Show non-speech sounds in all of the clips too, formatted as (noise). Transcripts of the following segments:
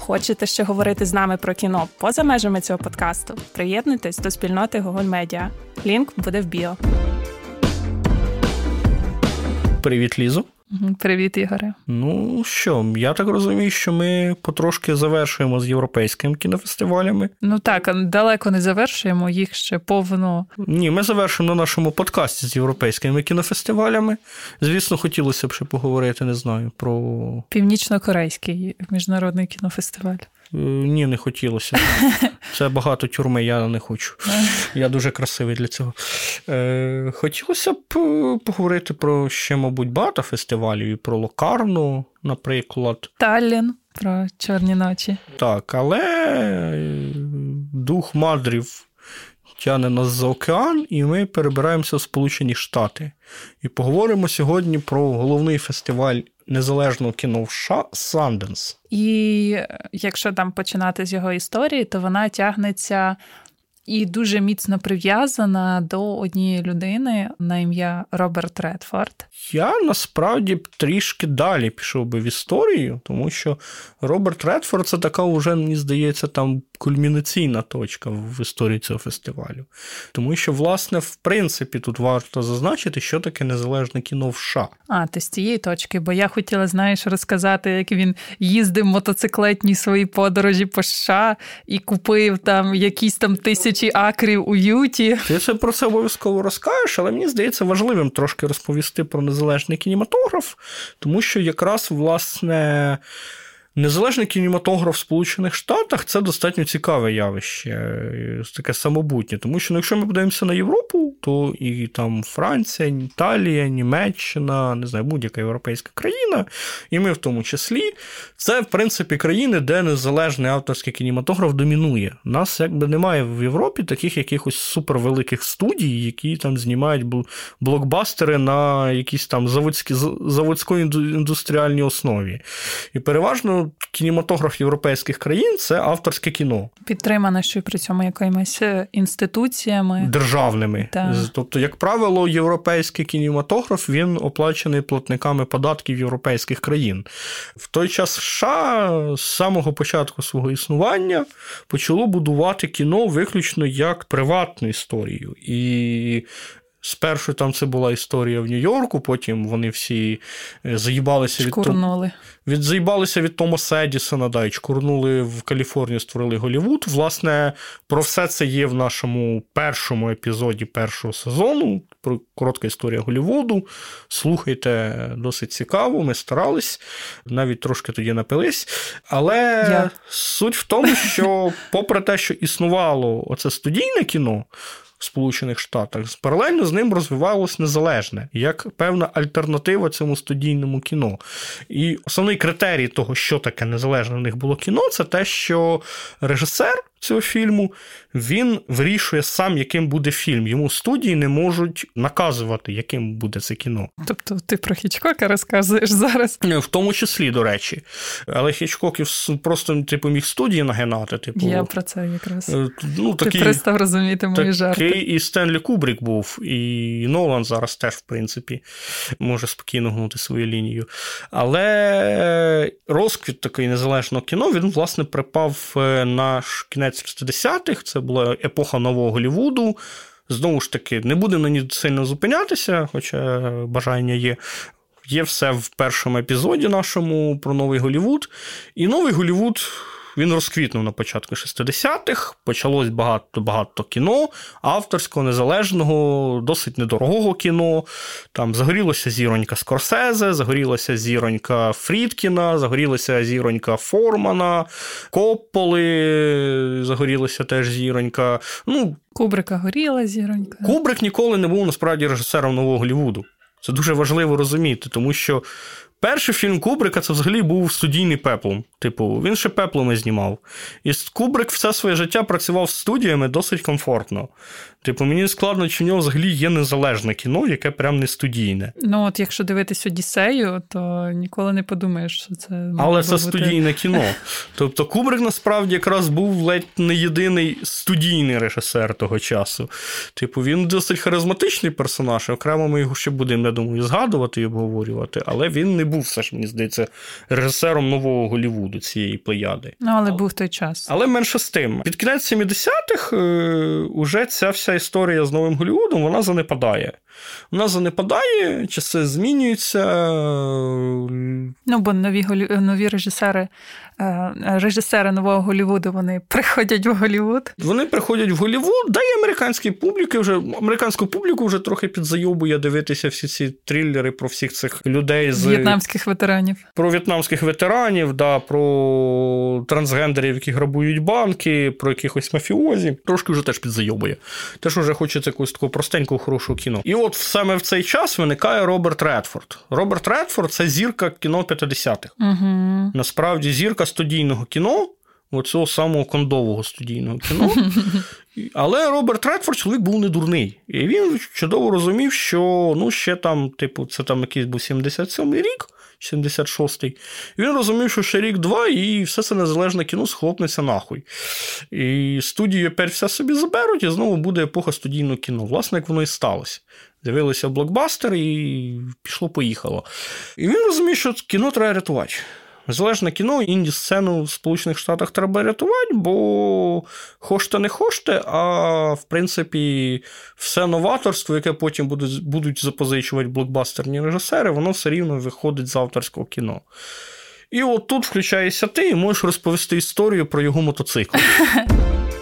Хочете ще говорити з нами про кіно поза межами цього подкасту? Приєднуйтесь до спільноти Google Media. Лінк буде в біо. Привіт, Лізо. Привіт, Ігоре. Ну що, я так розумію, що ми потрошки завершуємо з європейськими кінофестивалями. Ну так, далеко не завершуємо, їх ще повно. Ні, ми завершуємо на нашому подкасті з європейськими кінофестивалями. Звісно, хотілося б ще поговорити, не знаю, про північно-корейський міжнародний кінофестиваль. Е, ні, не хотілося. (laughs) Це багато тюрми, я не хочу. Я дуже красивий для цього. Е, хотілося б е, поговорити про ще, мабуть, багато фестивалів і про Локарну, наприклад. Таллін, про Чорні ночі. Так, але дух мадрів тяне нас за океан, і ми перебираємося в Сполучені Штати. І поговоримо сьогодні про головний фестиваль незалежного кіно в США Санденс. І якщо там починати з його історії, то вона тягнеться і дуже міцно прив'язана до однієї людини на ім'я Роберт Редфорд. Я насправді трішки далі пішов би в історію, тому що Роберт Редфорд це така вже, мені здається, там кульмінаційна точка в історії цього фестивалю. Тому що, власне, в принципі, тут варто зазначити, що таке незалежне кіно в США. А, ти з цієї точки, бо я хотіла, знаєш, розказати, як він їздив мотоциклетні свої подорожі по США і купив там якісь там тисячі акрів у Юті. Ти це про це обов'язково розкажеш, але мені здається важливим трошки розповісти про незалежний кінематограф, тому що якраз, власне. Незалежний кінематограф в Сполучених Штатах це достатньо цікаве явище, таке самобутнє. Тому що ну, якщо ми подивимося на Європу, то і там Франція, Італія, Німеччина, не знаю, будь-яка європейська країна, і ми в тому числі, це, в принципі, країни, де незалежний авторський кінематограф домінує. У нас якби немає в Європі таких якихось супервеликих студій, які там знімають блокбастери на якійсь там заводській заводської індустріальній основі. І переважно кінематограф європейських країн це авторське кіно. Підтримане, що при цьому якимись інституціями державними. Так. Тобто, як правило, європейський кінематограф він оплачений платниками податків європейських країн. В той час США з самого початку свого існування почало будувати кіно виключно як приватну історію. І Спершу там це була історія в Нью-Йорку, потім вони всі е, заїбалися від Шкурнули. від заїбалися від Томаса Едісона, да, і чкурнули в Каліфорнію, створили Голівуд. Власне, про все це є в нашому першому епізоді першого сезону. Про коротка історія Голівуду. Слухайте, досить цікаво. Ми старались, навіть трошки тоді напились. Але Я. суть в тому, що, попри те, що існувало оце студійне кіно. Сполучених Штатах. Паралельно з ним розвивалось незалежне, як певна альтернатива цьому студійному кіно. І основний критерій того, що таке незалежне в них було кіно, це те, що режисер цього фільму, він вирішує сам, яким буде фільм. Йому студії не можуть наказувати, яким буде це кіно. Тобто ти про Хічкока розказуєш зараз? В тому числі, до речі. Але Хічкоків просто типу, міг студії нагинати. Типу, Я про це якраз. Е, ну, Ти такий, перестав розуміти мої такий жарти. Такий і Стенлі Кубрік був, і Нолан зараз теж, в принципі, може спокійно гнути свою лінію. Але розквіт такий незалежного кіно, він, власне, припав е, на кінець кінець 60-х, це була епоха нового Голівуду. Знову ж таки, не будемо на ній сильно зупинятися, хоча бажання є. Є все в першому епізоді нашому про новий Голівуд. І новий Голівуд він розквітнув на початку 60-х, почалось багато багато кіно, авторського, незалежного, досить недорогого кіно. Там загорілася зіронька Скорсезе, загорілася зіронька Фрідкіна, загорілася зіронька Формана, Копполи, загорілася теж зіронька. Ну, Кубрика горіла зіронька. Кубрик ніколи не був насправді режисером нового Голлівуду. Це дуже важливо розуміти, тому що Перший фільм Кубрика це взагалі був студійний пеплом. Типу, він ще пеплами знімав. І Кубрик все своє життя працював з студіями досить комфортно. Типу, мені складно, чи в нього взагалі є незалежне кіно, яке прям не студійне. Ну, от якщо дивитись Одіссею, то ніколи не подумаєш, що це. Але це бути... студійне кіно. (laughs) Тобто Кубрик насправді якраз був ледь не єдиний студійний режисер того часу. Типу, він досить харизматичний персонаж, окремо ми його ще будемо, я думаю, згадувати і обговорювати, але він не був все ж, мені здається, режисером нового Голівуду цієї плеяди. Ну, але був той час. Але менше з тим. Під кінець 70-х е, уже ця вся історія з новим Голівудом вона занепадає. Вона занепадає, часи змінюються. Ну, бо нові нові режисери, режисери нового Голівуду вони приходять в Голівуд. Вони приходять в Голівуд, да й американській публіки вже американську публіку вже трохи підзайобує дивитися всі ці трилери про всіх цих людей з в'єтнамських ветеранів. Про в'єтнамських ветеранів, да, про трансгендерів, які грабують банки, про якихось мафіозі. Трошки вже теж підзайобує. Теж вже хочеться якогось такого простенького, хорошого кіно. І от саме в цей час виникає Роберт Редфорд. Роберт Редфорд це зірка кіно 50-х. Угу. Насправді зірка студійного кіно. Оцього самого кондового студійного кіно. (laughs) Але Роберт Редфорд чоловік був не дурний. І він чудово розумів, що ну, ще там, типу, це там якийсь був 77-й рік, 76-й. Він розумів, що ще рік-два, і все це незалежне кіно схлопнеться нахуй. І студію опять все собі заберуть, і знову буде епоха студійного кіно. Власне, як воно і сталося. Дивилися блокбастер і пішло-поїхало. І він розуміє, що кіно треба рятувати. Незалежне кіно, інді сцену в Сполучених Штатах треба рятувати, бо хоште не хоште, а в принципі, все новаторство, яке потім будуть будуть запозичувати блокбастерні режисери, воно все рівно виходить з авторського кіно. І от тут включаєшся ти і можеш розповісти історію про його мотоцикл. (laughs)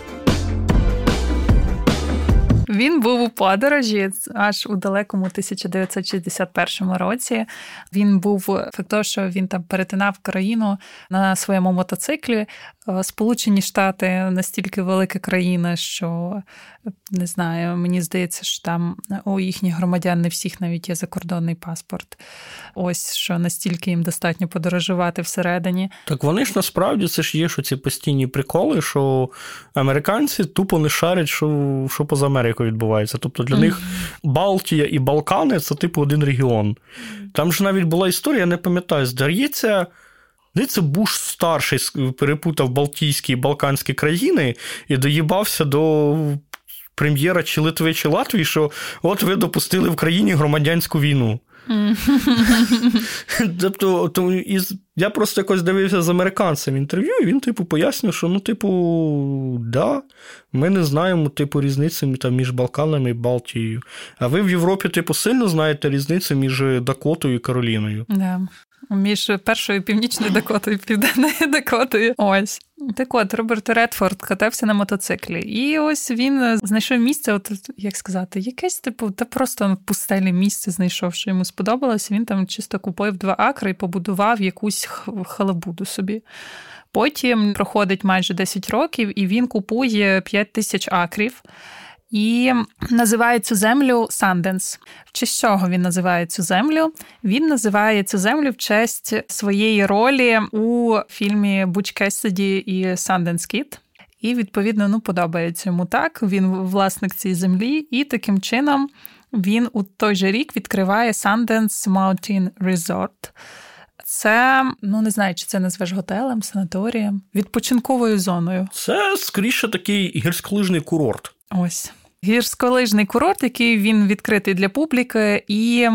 Він був у подорожі аж у далекому 1961 році. Він був факт що він там перетинав країну на своєму мотоциклі. Е, Сполучені Штати настільки велика країна, що не знаю, мені здається, що там у їхніх громадян не всіх навіть є закордонний паспорт. Ось що настільки їм достатньо подорожувати всередині. Так вони ж насправді це ж є, що ці постійні приколи, що американці тупо не шарять, що що поза Америкою відбувається. Тобто для mm-hmm. них Балтія і Балкани це типу один регіон. Там ж навіть була історія, я не пам'ятаю, здається. Здається, Буш старший перепутав Балтійські і Балканські країни і доїбався до прем'єра чи Литви, чи Латвії, що от ви допустили в країні громадянську війну. (laughs) Тобто, то, із, я просто якось дивився з американцем інтерв'ю, і він, типу, пояснює, що ну, типу, да, ми не знаємо типу, різниці там, між Балканами і Балтією. А ви в Європі, типу, сильно знаєте різницю між Дакотою і Кароліною. Да між першою північною Дакотою і південною Дакотою. Ось. Так от, Роберт Редфорд катався на мотоциклі. І ось він знайшов місце, от як сказати, якесь типу, та просто пустельне місце знайшов, що йому сподобалося. Він там чисто купив два акри і побудував якусь халабуду собі. Потім проходить майже 10 років, і він купує 5 тисяч акрів і називає цю землю Санденс. В честь чого він називає цю землю? Він називає цю землю в честь своєї ролі у фільмі Буч Кесіді і Санденс Кіт. І, відповідно, ну, подобається йому так. Він власник цієї землі, і таким чином він у той же рік відкриває Sundance Mountain Resort. Це, ну не знаю, чи це назвеш готелем, санаторієм, відпочинковою зоною. Це скоріше такий гірськолижний курорт. Ось гірськолижний курорт, який він відкритий для публіки, і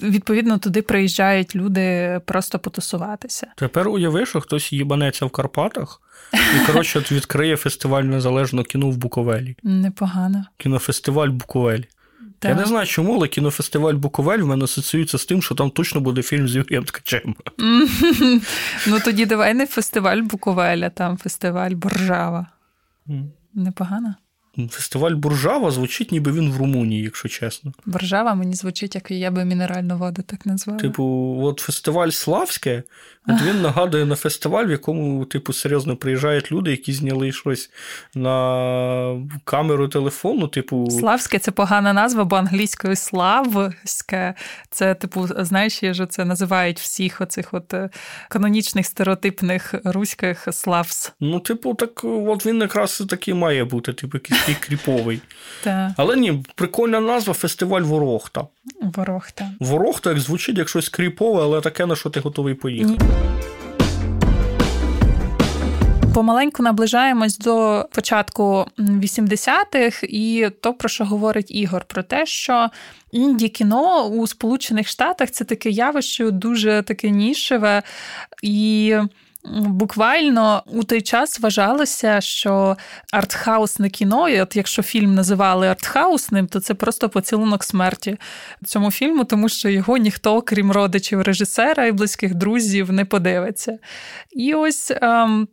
відповідно туди приїжджають люди просто потусуватися. Тепер уяви, що хтось їбанеться в Карпатах. І, коротше, відкриє фестиваль незалежного кіно в Буковелі. Непогано. Кінофестиваль Буковель. Так. Я не знаю, чому, але кінофестиваль Буковель в мене асоціюється з тим, що там точно буде фільм з Юрієм Ткачем. Ну тоді давай не фестиваль Буковеля, там фестиваль Боржава. Непогано. Фестиваль Буржава звучить, ніби він в Румунії, якщо чесно. Буржава мені звучить, як я би мінеральну воду так назвала. Типу, от фестиваль Славське, от він нагадує на фестиваль, в якому, типу, серйозно приїжджають люди, які зняли щось на камеру телефону. Типу. Славське це погана назва, бо англійською славське. Це, типу, знаєш, є ж це називають всіх оцих от е, канонічних стереотипних руських славс. Ну, типу, так от він якраз такий має бути, типу, якийсь кріповий. (laughs) Але ні, прикольна назва фестиваль Ворохта. Ворохта. Ворохта як звучить як щось кріпове, але таке, на що ти готовий поїхати. Помаленьку наближаємось до початку 80-х, і то, про що говорить Ігор, про те, що інді кіно у Сполучених Штатах це таке явище дуже таке нішеве і. Буквально у той час вважалося, що артхаусне кіно, і от якщо фільм називали артхаусним, то це просто поцілунок смерті цьому фільму, тому що його ніхто, крім родичів режисера і близьких друзів, не подивиться. І ось. Ем,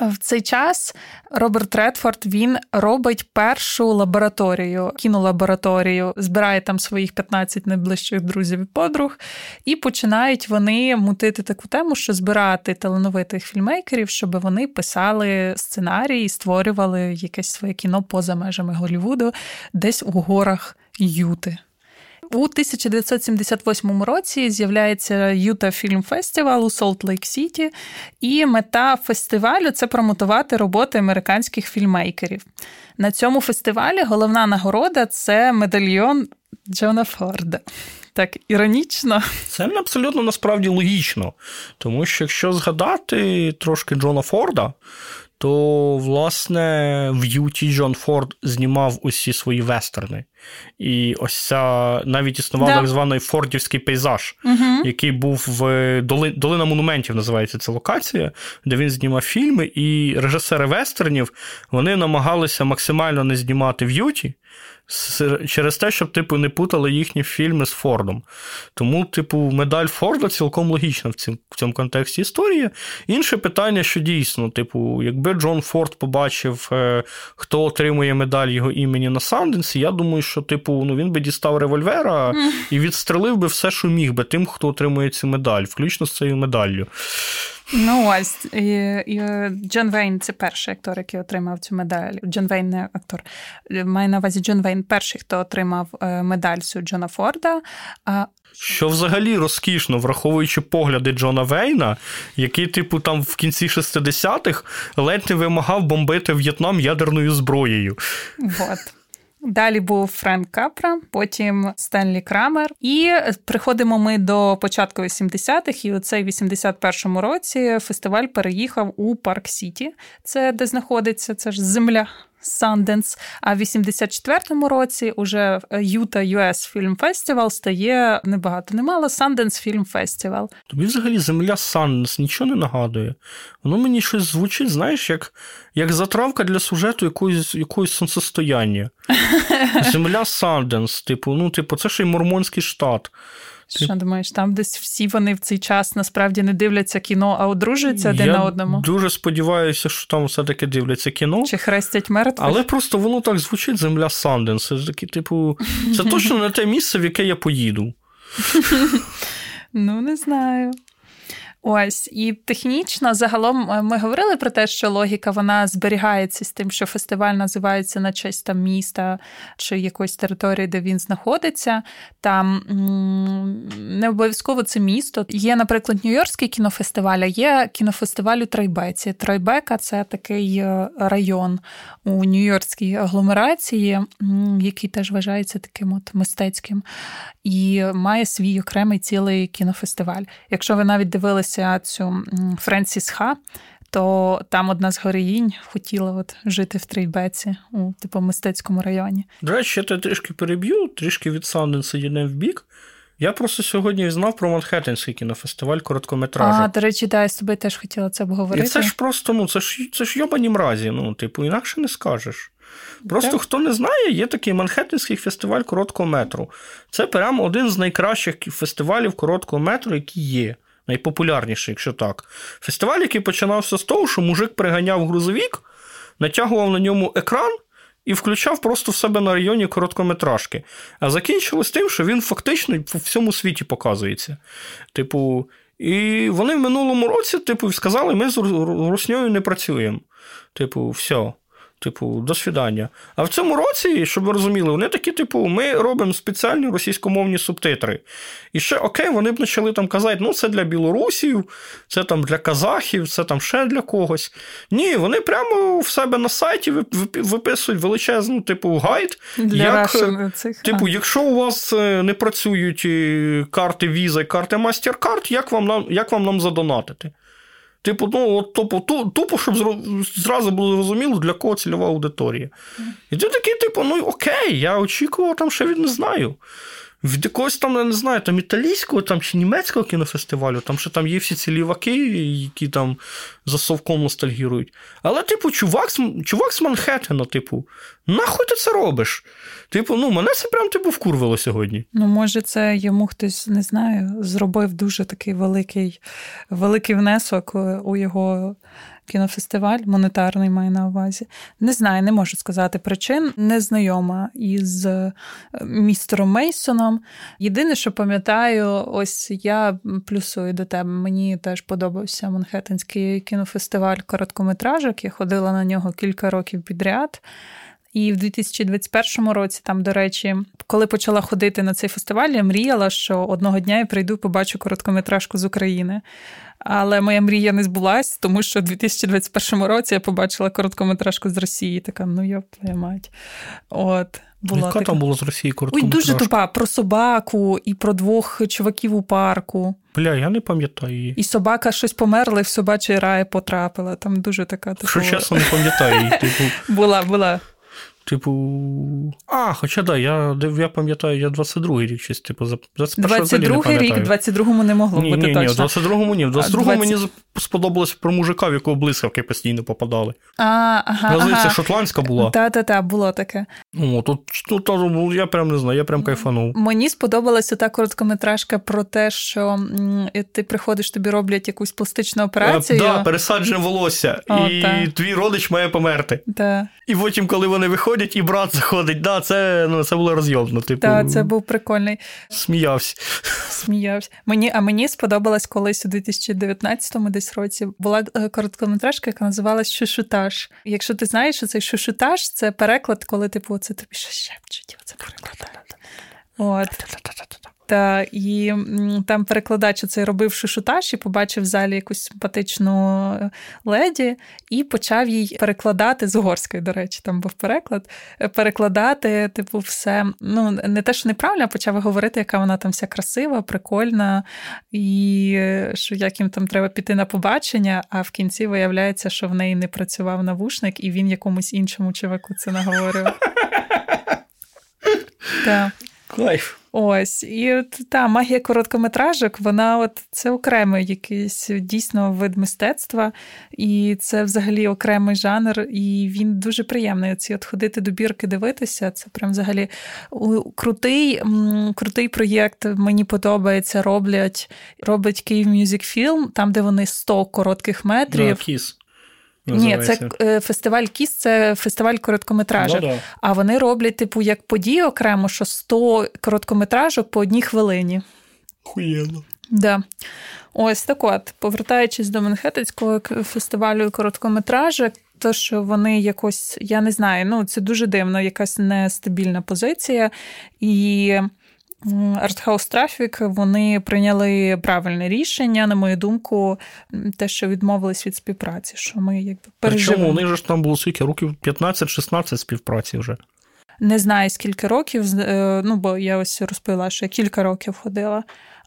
в цей час Роберт Редфорд він робить першу лабораторію, кінолабораторію, збирає там своїх 15 найближчих друзів і подруг, і починають вони мутити таку тему, що збирати талановитих фільмейкерів, щоб вони писали сценарії, і створювали якесь своє кіно поза межами Голлівуду, десь у горах Юти. У 1978 році з'являється Юта Фільм Фестивал у Солт Лейк Сіті, і мета фестивалю це промотувати роботи американських фільмейкерів. На цьому фестивалі головна нагорода це медальйон Джона Форда. Так іронічно. Це абсолютно насправді логічно. Тому що якщо згадати трошки Джона Форда, то, власне, в Юті Джон Форд знімав усі свої вестерни. І ось ця навіть існував да. так званий Фордівський пейзаж, угу. який був в доли, Долина монументів, називається ця локація, де він знімав фільми, і режисери вестернів вони намагалися максимально не знімати в Юті через те, щоб типу, не путали їхні фільми з Фордом. Тому, типу, медаль Форда цілком логічна в цьому, в цьому контексті історії. Інше питання, що дійсно, типу, якби Джон Форд побачив, е, хто отримує медаль його імені на Санденсі, я думаю, що типу, ну, він би дістав револьвера і відстрелив би все, що міг би тим, хто отримує цю медаль, включно з цією медаллю. Ну, ось і, і Джон Вейн це перший актор, який отримав цю медаль. Джон Вейн не актор. Має на увазі Джон Вейн перший, хто отримав е, медаль цю Джона Форда. А що взагалі розкішно, враховуючи погляди Джона Вейна, який, типу, там в кінці 60-х ледь не вимагав бомбити В'єтнам ядерною зброєю. Вот. Далі був Френк Капра, потім Стенлі Крамер. І приходимо ми до початку 80-х, і у цей 81-му році фестиваль переїхав у Парк Сіті. Це де знаходиться, це ж земля Sundance, А в 84-му році уже Utah US Film Festival стає небагато немало Sundance Film Festival. Тобі взагалі земля Sundance нічого не нагадує. Воно мені щось звучить, знаєш, як як затравка для сюжету якоїсь якоїсь сонцестояння. (laughs) Земля Sundance, типу, ну, типу, це ще й мормонський штат. Що думаєш, там десь всі вони в цей час насправді не дивляться кіно, а одружуються один на одному? Дуже сподіваюся, що там все-таки дивляться кіно. Чи хрестять мертвих? Але просто воно так звучить земля Санденс. Це такі, типу, це точно не те місце, в яке я поїду. (laughs) Ну, не знаю. Ось і технічно загалом е, ми говорили про те, що логіка вона зберігається з тим, що фестиваль називається на честь там міста чи якоїсь території, де він знаходиться. Там не обов'язково це місто. Є, наприклад, Нью-Йоркський кінофестиваль, а є кінофестиваль у Трайбеці. Трайбека це такий е, район у Нью-Йоркській агломерації, який теж вважається таким от мистецьким, і має свій окремий цілий кінофестиваль. Якщо ви навіть дивилися дивилася цю Френсіс Ха, то там одна з героїнь хотіла от жити в Трейбеці у типу мистецькому районі. До речі, я трішки переб'ю, трішки від Санденса йдемо в бік. Я просто сьогодні знав про Манхеттенський кінофестиваль короткометражу. А, до речі, да, я з тобою теж хотіла це обговорити. І це ж просто, ну, це ж це ж йобані мразі, ну, типу, інакше не скажеш. Просто так. хто не знає, є такий Манхеттенський фестиваль короткого метру. Це прямо один з найкращих фестивалів короткого метру, які є найпопулярніший, якщо так. Фестиваль, який починався з того, що мужик приганяв грузовік, натягував на ньому екран і включав просто в себе на районі короткометражки. А закінчилось тим, що він фактично по всьому світі показується. Типу, і вони в минулому році, типу, сказали, ми з Русньою не працюємо. Типу, все. Типу, до свідання. А в цьому році, щоб ви розуміли, вони такі, типу, ми робимо спеціальні російськомовні субтитри. І ще окей, вони б почали там казати, ну, це для білорусів, це там для казахів, це там ще для когось. Ні, вони прямо в себе на сайті виписують величезну, типу, гайд. Для як, цих, Типу, а. якщо у вас е, не працюють е, карти Visa і карти MasterCard, як вам як вам нам задонатити? Типу, ну, от тупо, тупо, щоб зразу було зрозуміло, для кого цільова аудиторія. І ти такий, типу, ну окей, я очікував там що він не знаю від якогось там, я не знаю, там італійського там, чи німецького кінофестивалю, там ще там є всі ці ліваки, які там за совком ностальгірують. Але, типу, чувак чувак з Манхеттена, типу, нахуй ти це робиш? Типу, ну, мене це прям типу вкурвило сьогодні. Ну, може, це йому хтось не знаю, зробив дуже такий великий, великий внесок у його кінофестиваль, монетарний маю на увазі. Не знаю, не можу сказати причин. Незнайома із е, містером Мейсоном. Єдине, що пам'ятаю, ось я плюсую до тебе. Мені теж подобався Манхеттенський кінофестиваль короткометражок. Я ходила на нього кілька років підряд. І в 2021 році, там, до речі, коли почала ходити на цей фестиваль, я мріяла, що одного дня я прийду, і побачу короткометражку з України. Але моя мрія не збулась, тому що в 2021 році я побачила короткометражку з Росії. Така, ну я мать. От. Була Яка така... там була з Росії короткометражка? Ой, дуже тупа про собаку і про двох чуваків у парку. Бля, я не пам'ятаю її. І собака щось померла, і в собачий рай потрапила. Там дуже така. Типу... Що чесно, не пам'ятаю її. (laughs) Типу... Була, була. Типу. А, хоча да, я я пам'ятаю, я 22-й рік щось, типу, за 22-й рік, в 22-му не могло ні, бути. Ні, точно. ні, в 22-му ні. В 22-му 20... мені сподобалось про мужика, в якого блискавки постійно попадали. А, ага, Здається, ага. шотландська була. Так-так-так, було таке. О, тут, тут, я прям не знаю, я прям кайфанув. Мені сподобалася та короткометражка про те, що ти приходиш, тобі роблять якусь пластичну операцію. Так, да, пересаджене волосся, О, і та. твій родич має померти. Так. І потім, коли вони виходять, і брат заходить, да, це ну, це було розйомно. Типу, Так, це був прикольний. Сміявся. Сміявся. Мені, А мені сподобалось колись у 2019-му десь році була е, короткометражка, яка називалась Шушутаж. Якщо ти знаєш, що цей шушутаж це переклад, коли типу це тобі щось шепчуть. Оце переклад. От. Та, І там перекладач цей робив шушутаж і побачив в залі якусь симпатичну е, леді і почав їй перекладати з угорської, до речі, там був переклад, е, перекладати, типу, все. Ну, не те, що неправильно, а почав говорити, яка вона там вся красива, прикольна, і е, що як їм там треба піти на побачення, а в кінці виявляється, що в неї не працював навушник, і він якомусь іншому чуваку це наговорив. (laughs) Так. Кайф. Ось, і от та магія короткометражок, вона от це окремий якийсь дійсно вид мистецтва, і це взагалі окремий жанр, і він дуже приємний. Оці от ходити до бірки, дивитися. Це прям взагалі крутий крутий проєкт. Мені подобається. Роблять робить Київ Мюзик Філм, там, де вони 100 коротких метрів. Да, кіс. Ні, це е, фестиваль Кіс, це фестиваль короткометражок. Ну, а вони роблять, типу, як подію окремо, що 100 короткометражок по одній хвилині. Хуєно. Да. Ось так от, повертаючись до Манхеттенського фестивалю короткометражок, то, що вони якось, я не знаю, ну це дуже дивно, якась нестабільна позиція. І Артхаус Трафік вони прийняли правильне рішення, на мою думку, те, що відмовились від співпраці. що ми якби переживемо. Причому у них ж там було скільки років 15-16 співпраці вже. Не знаю, скільки років, е, ну бо я ось розповіла, що я кілька років ходила.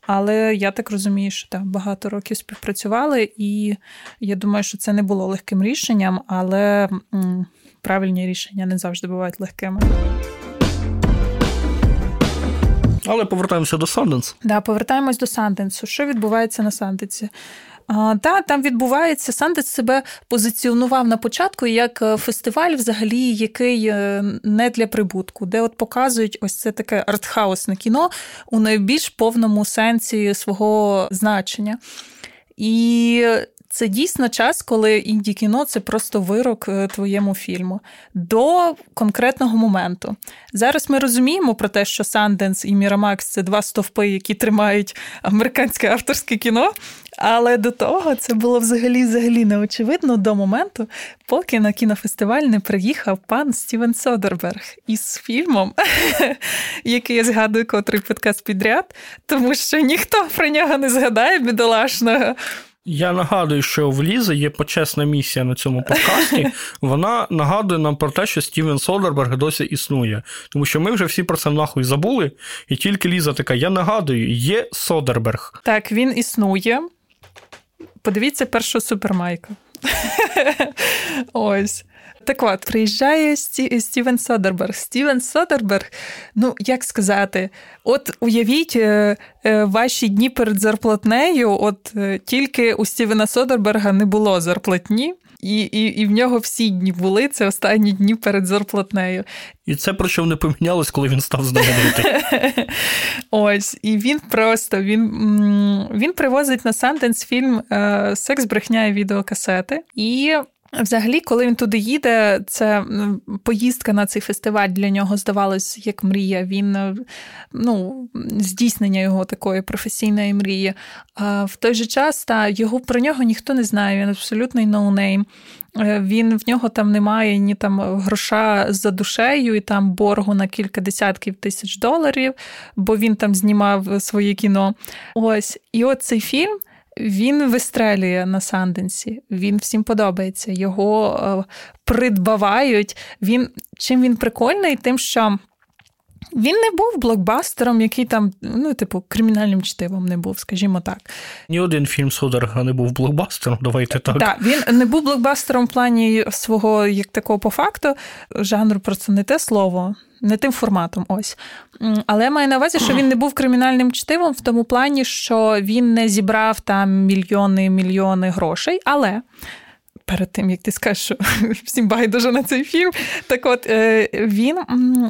Але я так розумію, що так, багато років співпрацювали, і я думаю, що це не було легким рішенням, але м, правильні рішення не завжди бувають легкими. Але повертаємося до Санденс. Да, повертаємось до Санденсу. Що відбувається на Санденсі? А, та, там відбувається Сандес себе позиціонував на початку як е, фестиваль, взагалі, який е, не для прибутку, де от показують ось це таке артхаусне кіно у найбільш повному сенсі свого значення. І Це дійсно час, коли інді кіно це просто вирок е, твоєму фільму до конкретного моменту. Зараз ми розуміємо про те, що Санденс і Мірамакс це два стовпи, які тримають американське авторське кіно. Але до того це було взагалі взагалі неочевидно до моменту, поки на кінофестиваль не приїхав пан Стівен Содерберг із фільмом, (laughs) який я згадую котрий подкаст підряд, тому що ніхто про нього не згадає бідолашного. Я нагадую, що в Лізи є почесна місія на цьому подкасті. (laughs) Вона нагадує нам про те, що Стівен Содерберг досі існує. Тому що ми вже всі про це нахуй забули, і тільки Ліза така: я нагадую, є Содерберг. Так, він існує. Подивіться першу супермайку. (laughs) Ось. Так от, приїжджає Сті... Стівен Содерберг. Стівен Содерберг, ну як сказати, от уявіть е, е, ваші дні перед зарплатнею, от е, тільки у Стівена Содерберга не було зарплатні. І і, і в нього всі дні були це останні дні перед зарплатнею. І це про що не помінялось, коли він став знаменитий. (laughs) Ось, і він просто він він привозить на Санденс фільм Секс, брехня і відеокасети. І Взагалі, коли він туди їде, це поїздка на цей фестиваль для нього здавалось як мрія. Він ну, здійснення його такої професійної мрії. А в той же час та його про нього ніхто не знає. Він абсолютний no name. Він в нього там немає ні там гроша за душею, і там боргу на кілька десятків тисяч доларів, бо він там знімав своє кіно. Ось і от цей фільм. Він вистрелює на Санденсі, він всім подобається, його е, придбавають. Він Чим він прикольний, тим, що він не був блокбастером, який там, ну, типу, кримінальним чтивом не був, скажімо так. Ні один фільм Содерга не був блокбастером, давайте так. Так, він не був блокбастером в плані свого, як такого по факту, жанру просто не те слово не тим форматом. Ось. Але я маю на увазі, що він не був кримінальним чтивом в тому плані, що він не зібрав там мільйони мільйони грошей. Але. Перед тим, як ти скажеш, що (laughs) всім байдуже на цей фільм. Так от е, він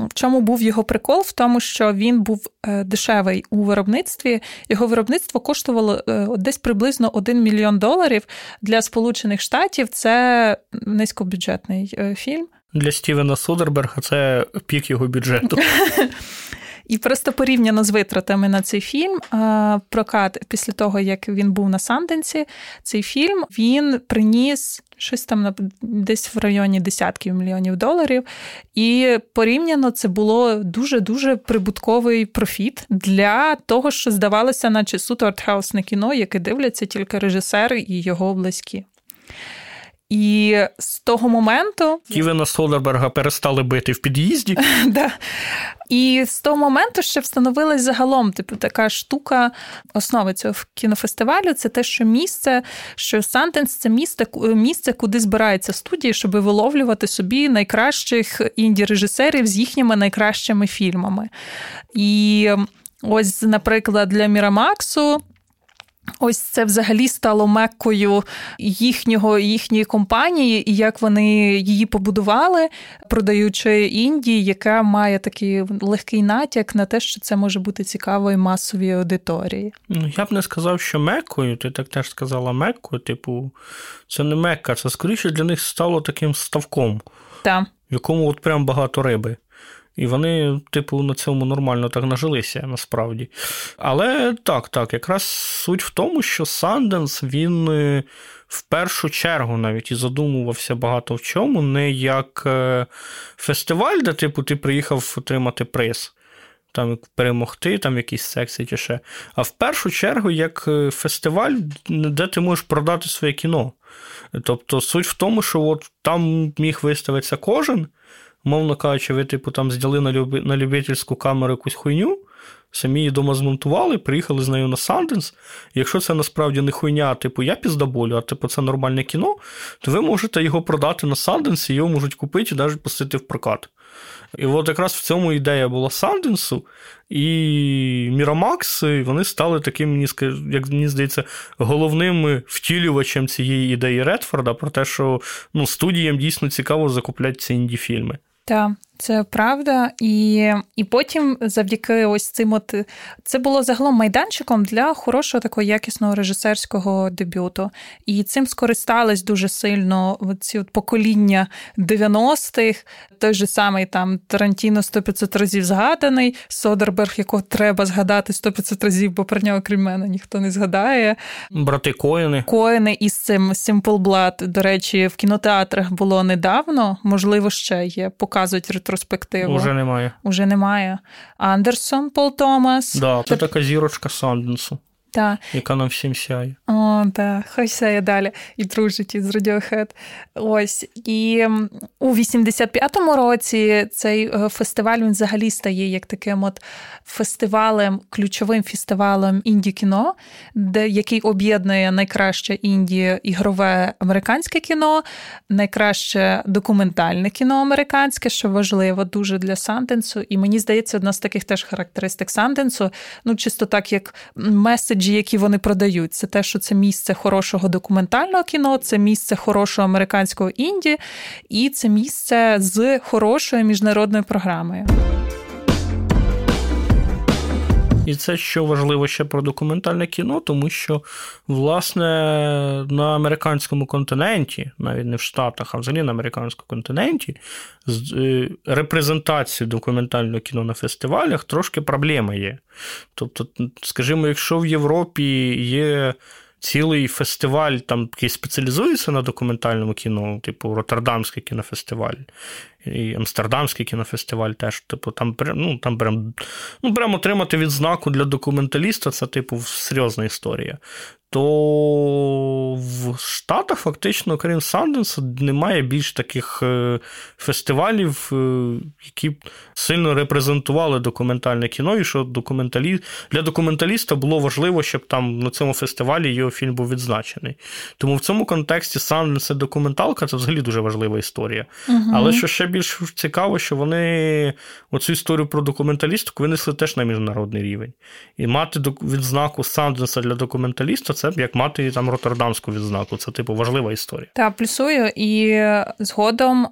в чому був його прикол? В тому, що він був е, дешевий у виробництві. Його виробництво коштувало е, десь приблизно 1 мільйон доларів для Сполучених Штатів. Це низькобюджетний фільм. Для Стівена Содерберга це пік його бюджету. І просто порівняно з витратами на цей фільм, прокат після того, як він був на Санденсі, цей фільм він приніс щось там десь в районі десятків мільйонів доларів. І порівняно це було дуже-дуже прибутковий профіт для того, що здавалося, наче суто артхаусне кіно, яке дивляться тільки режисери і його близькі. І з того моменту Ківена Содерберга перестали бити в під'їзді. (laughs) да. І з того моменту ще встановилась загалом типу така штука основи цього кінофестивалю. Це те, що місце, що Сантенс це місце, місце, куди збираються студії, щоб виловлювати собі найкращих інді-режисерів з їхніми найкращими фільмами. І ось, наприклад, для Мірамаксу. Ось це взагалі стало меккою їхнього їхньої компанії, і як вони її побудували, продаючи Індії, яка має такий легкий натяк на те, що це може бути цікавою масовій аудиторії. Ну я б не сказав, що меккою. Ти так теж сказала меккою. Типу, це не мекка, це скоріше для них стало таким ставком, Так. в якому от прям багато риби. І вони, типу, на цьому нормально так нажилися насправді. Але так, так, якраз суть в тому, що Санденс він е, в першу чергу навіть і задумувався багато в чому, не як е, фестиваль, де, типу, ти приїхав отримати приз. Там перемогти, там якісь секції чи ще. А в першу чергу, як е, фестиваль, де ти можеш продати своє кіно. Тобто, суть в тому, що от там міг виставитися кожен, Мовно кажучи, ви, типу, там зняли на люби, на любительську камеру якусь хуйню, самі її дома змонтували, приїхали з нею на Санденс. Якщо це насправді не хуйня, типу, я піздаболю, а типу, це нормальне кіно, то ви можете його продати на Санденс, і його можуть купити і навіть пустити в прокат. І от якраз в цьому ідея була Санденсу, і Мірамакс, вони стали таким, як мені здається, головним втілювачем цієї ідеї Редфорда про те, що ну, студіям дійсно цікаво закупляти ці інді-фільми. Так. Це правда, і і потім, завдяки ось цим, от це було загалом майданчиком для хорошого такого якісного режисерського дебюту. І цим скористались дуже сильно ці от покоління 90-х, той же самий там Тарантіно 100-500 разів згаданий, Содерберг, якого треба згадати 100-500 разів, бо про нього, крім мене, ніхто не згадає. Брати Коїни. Коїни із цим Simple Blood, до речі, в кінотеатрах було недавно, можливо, ще є, показують ретроспективу. Уже немає. Уже немає. Андерсон Пол Томас. Да, Це така зірочка Санденсу. Та. Яка нам всім сяє. О, так, хай сяє далі і дружить із Radiohead. Ось. І у 85-му році цей е, фестиваль він взагалі стає як таким от фестивалем, ключовим фестивалем інді-кіно, де який об'єднує найкраще інді ігрове американське кіно, найкраще документальне кіно американське, що важливо дуже для Санденсу. І мені здається, одна з таких теж характеристик Санденсу, ну чисто так як меседж меседжі, які вони продають, це те, що це місце хорошого документального кіно, це місце хорошого американського інді, і це місце з хорошою міжнародною програмою. І це що важливо ще про документальне кіно, тому що, власне, на американському континенті, навіть не в Штатах, а взагалі на американському континенті, з е, репрезентацією документального кіно на фестивалях трошки проблема є. Тобто, скажімо, якщо в Європі є. Цілий фестиваль, там, який спеціалізується на документальному кіно, типу Роттердамський кінофестиваль, і Амстердамський кінофестиваль теж, типу, там ну, там прям, ну, прям отримати відзнаку для документаліста це, типу, серйозна історія то в Штатах фактично, крім Санденса, немає більш таких е, фестивалів, е, які сильно репрезентували документальне кіно, і що документалі... для документаліста було важливо, щоб там на цьому фестивалі його фільм був відзначений. Тому в цьому контексті Санденс і документалка це взагалі дуже важлива історія. Угу. Але що ще більш цікаво, що вони оцю історію про документалістику винесли теж на міжнародний рівень. І мати відзнаку Санденса для документаліста це як мати там роттердамську відзнаку. Це типу важлива історія. Та плюсую, і згодом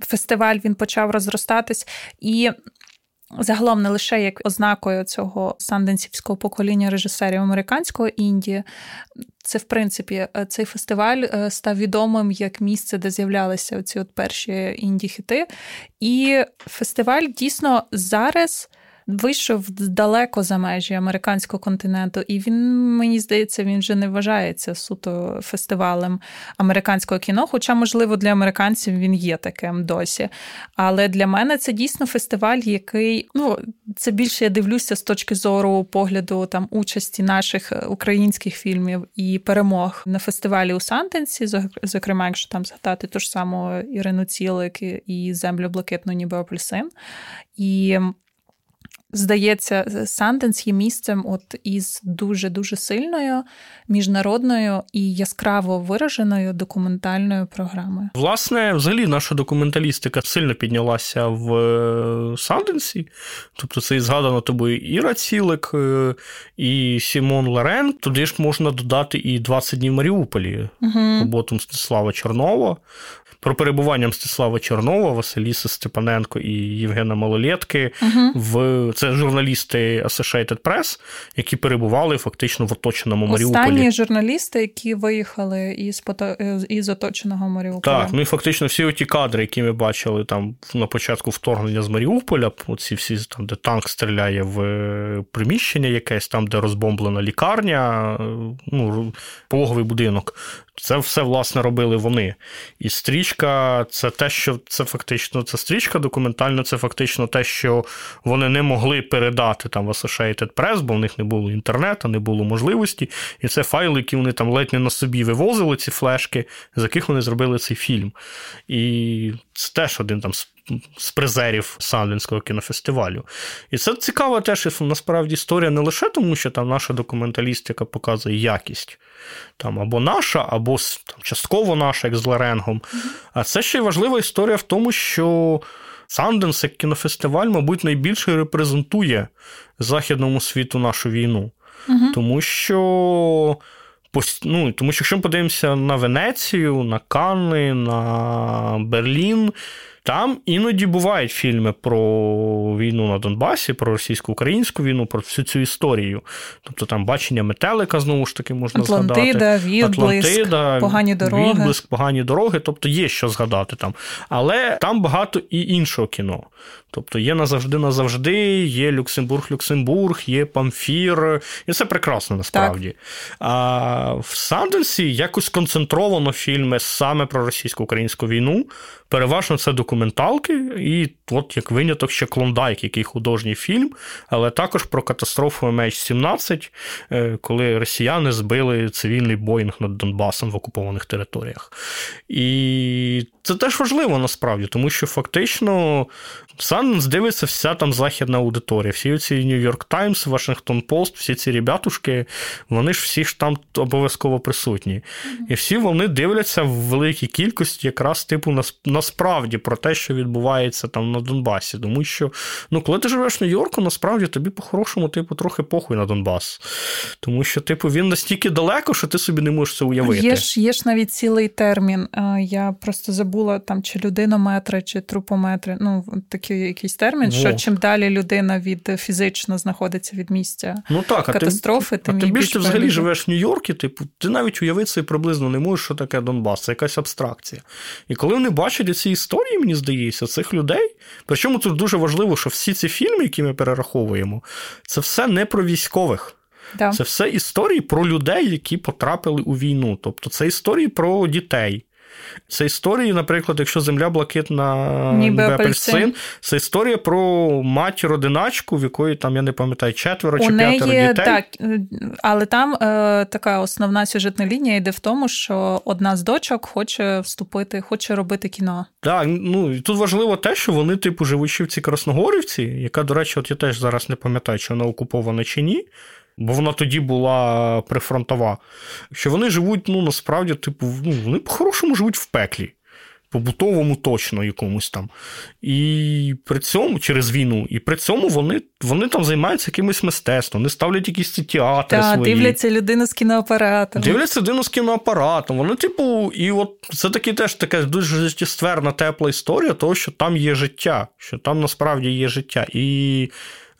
фестиваль він почав розростатись і. Загалом не лише як ознакою цього санденсівського покоління режисерів американського Індії, це в принципі цей фестиваль е, став відомим як місце, де з'являлися ці от перші інді хіти. І фестиваль дійсно зараз вийшов далеко за межі американського континенту, і він, мені здається, він вже не вважається суто фестивалем американського кіно. Хоча, можливо, для американців він є таким досі. Але для мене це дійсно фестиваль, який ну це більше я дивлюся з точки зору погляду там участі наших українських фільмів і перемог на фестивалі у Сантенсі, зокрема, якщо там згадати ту ж саму Ірину Цілик і землю блакитну, ніби апельсин. І Здається, Санденс є місцем от із дуже-дуже сильною міжнародною і яскраво вираженою документальною програмою. Власне, взагалі, наша документалістика сильно піднялася в е, Санденсі. Тобто, це і згадано тобою Іра Цілик, е, і Сімон Леренг. Туди ж можна додати і 20 днів Маріуполі угу. роботу Мстислава Чорнова про перебування Мстислава Чорнова, Василіси Степаненко і Євгена Малолєтки е в це журналісти Associated Press, які перебували фактично в оточеному Маріуполі. Останні журналісти, які виїхали із із оточеного Маріуполя. Так, ну і фактично всі ті кадри, які ми бачили там на початку вторгнення з Маріуполя, оці всі там, де танк стріляє в е, приміщення, якесь там, де розбомблена лікарня, е, ну пологовий будинок. Це все, власне, робили вони. І стрічка це те, що це фактично це стрічка документальна, це фактично те, що вони не могли передати там в Associated Press, бо в них не було інтернету, не було можливості. І це файли, які вони там ледь не на собі вивозили, ці флешки, з яких вони зробили цей фільм. І це теж один там з призерів Санденського кінофестивалю. І це цікава теж насправді історія не лише тому, що там наша документалістика показує якість там або наша, або там, частково наша, як з Ларенгом. А це ще й важлива історія в тому, що Санденс як кінофестиваль, мабуть, найбільше репрезентує західному світу нашу війну. Угу. Тому що. Ну, Тому що якщо ми подивимося на Венецію, на Канни, на Берлін, Там іноді бувають фільми про війну на Донбасі, про російсько-українську війну, про всю цю історію. Тобто там бачення метелика, знову ж таки, можна Атлантида, згадати. Відблиск, Атлантида, погані дороги. Відблиск, погані дороги, тобто є що згадати там. Але там багато і іншого кіно. Тобто є назавжди назавжди, є Люксембург-Люксембург, є Памфір, і це прекрасно насправді. Так. А в Санденсі якось концентровано фільми саме про російсько-українську війну. Переважно це документалки, і от як виняток ще Клондайк, який художній фільм, але також про катастрофу MH17, е, коли росіяни збили цивільний Боїнг над Донбасом в окупованих територіях. І це теж важливо насправді, тому що фактично Санденс дивиться вся там західна аудиторія. Всі ці Нью-Йорк Таймс, Вашингтон Пост, всі ці ребятушки, вони ж всі ж там обов'язково присутні. І всі вони дивляться в великій кількості якраз типу насправді про те, що відбувається там на Донбасі. Тому що, ну, коли ти живеш в Нью-Йорку, насправді тобі по-хорошому, типу, трохи похуй на Донбас. Тому що, типу, він настільки далеко, що ти собі не можеш це уявити. Є ж є ж навіть цілий термін. Я просто забула там чи людинометри, чи трупометри. Ну, такий якийсь термін, Во. що чим далі людина від фізично знаходиться від місця ну, так, катастрофи, а тим а тим більше ти взагалі переліг. живеш в Нью-Йорку, типу, ти навіть уявити собі приблизно не можеш, що таке Донбас, це якась абстракція. І коли вони бачать ці історії, мені здається, цих людей. Причому тут дуже важливо, що всі ці фільми, які ми перераховуємо, це все не про військових. Да. Це все історії про людей, які потрапили у війну. Тобто це історії про дітей. Це історії, наприклад, якщо земля блакитна ніби апельсин, це історія про матір-одиначку, в якої там, я не пам'ятаю, четверо чи неї, п'ятеро дітей. Так, але там е, така основна сюжетна лінія йде в тому, що одна з дочок хоче вступити, хоче робити кіно. Так, ну і тут важливо те, що вони, типу, живуть в цій Красногорівці, яка, до речі, от я теж зараз не пам'ятаю, чи вона окупована чи ні бо вона тоді була прифронтова. Що вони живуть, ну, насправді, типу, ну, вони по-хорошому живуть в пеклі. Побутовому точно якомусь там. І при цьому через війну, і при цьому вони вони там займаються якимось мистецтвом, вони ставлять якісь театри. Так, свої. дивляться людину з кіноапаратом. Дивляться людину з кіноапаратом. Вони, типу, і от це таки теж така дуже життєстверна, тепла історія, того, що там є життя, що там насправді є життя. І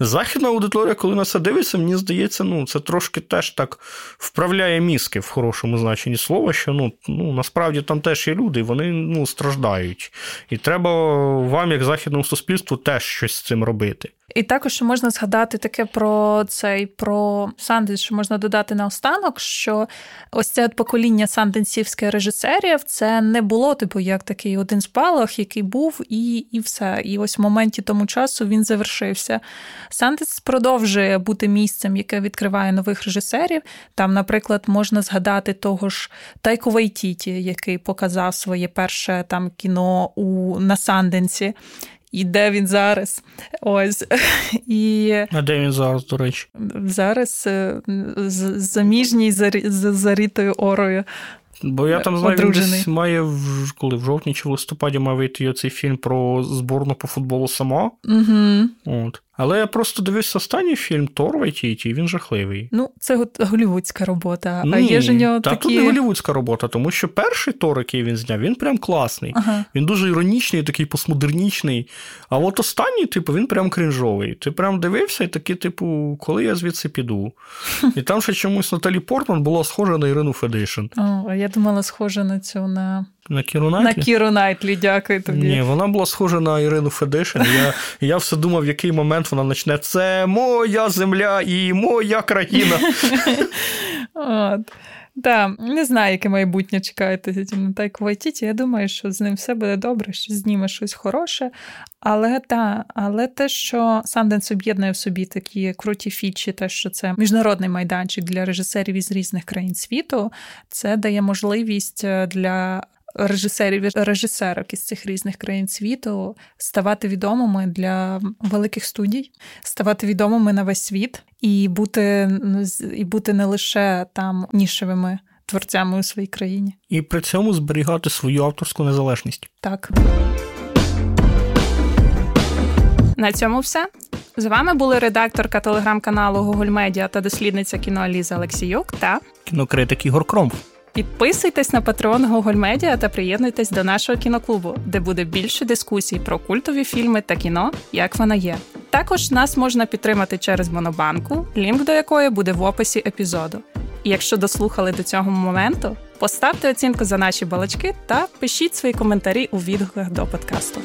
Західна аудиторія, коли на це дивиться, мені здається, ну це трошки теж так вправляє мізки в хорошому значенні слова, що ну, ну насправді там теж є люди, вони ну, страждають. І треба вам, як західному суспільству, теж щось з цим робити. І також можна згадати таке про цей про Санденс, що можна додати наостанок, що ось це покоління санденсівських режисерів це не було, типу, як такий один спалах, який був, і і все. І ось в моменті тому часу він завершився. Санденс продовжує бути місцем, яке відкриває нових режисерів. Там, наприклад, можна згадати того ж Тайки Вайтіті, який показав своє перше там кіно у на Санденсі і де він зараз. Ось. (laughs) І... А де він зараз, до речі? Зараз е, заміжній за Рітою Орою. Бо я там знаю, він десь має в коли в жовтні чи в листопаді має вийти цей фільм про зборну по футболу Самоа. Угу. От. Але я просто дивився останній фільм Тор Вайтіті, він жахливий. Ну, це голівудська робота. Ні, а є ж у нього та такі... тут не голівудська робота, тому що перший Тор, який він зняв, він прям класний. Ага. Він дуже іронічний, такий постмодернічний. А от останній, типу, він прям крінжовий. Ти прям дивився і такий, типу, коли я звідси піду. (laughs) І там ще чомусь Наталі Портман була схожа на Ірину Федишин. О, я думала, схожа на цю на. На Кіру Найтлі? На Кіру Найтлі, дякую тобі. Ні, вона була схожа на Ірину Федишин. Я я все думав, в який момент вона почне це моя земля і моя країна. От. Так, не знаю, яке майбутнє чекає на Тайку Вайтіті. Я думаю, що з ним все буде добре, що зніме щось хороше. Але та, але те, що Санденс об'єднує в собі такі круті фічі, те, що це міжнародний майданчик для режисерів із різних країн світу, це дає можливість е, для режисерів і режисерок із цих різних країн світу ставати відомими для великих студій, ставати відомими на весь світ і бути і бути не лише там нішевими творцями у своїй країні, і при цьому зберігати свою авторську незалежність. Так. На цьому все. З вами були редакторка телеграм-каналу Google Media та дослідниця кіно Аліза Олексіюк та кінокритик Ігор Кромф. Підписуйтесь на патрон Google Media та приєднуйтесь до нашого кіноклубу, де буде більше дискусій про культові фільми та кіно, як вона є. Також нас можна підтримати через Монобанку, лінк до якої буде в описі епізоду. І якщо дослухали до цього моменту, поставте оцінку за наші балачки та пишіть свої коментарі у відгуках до подкасту.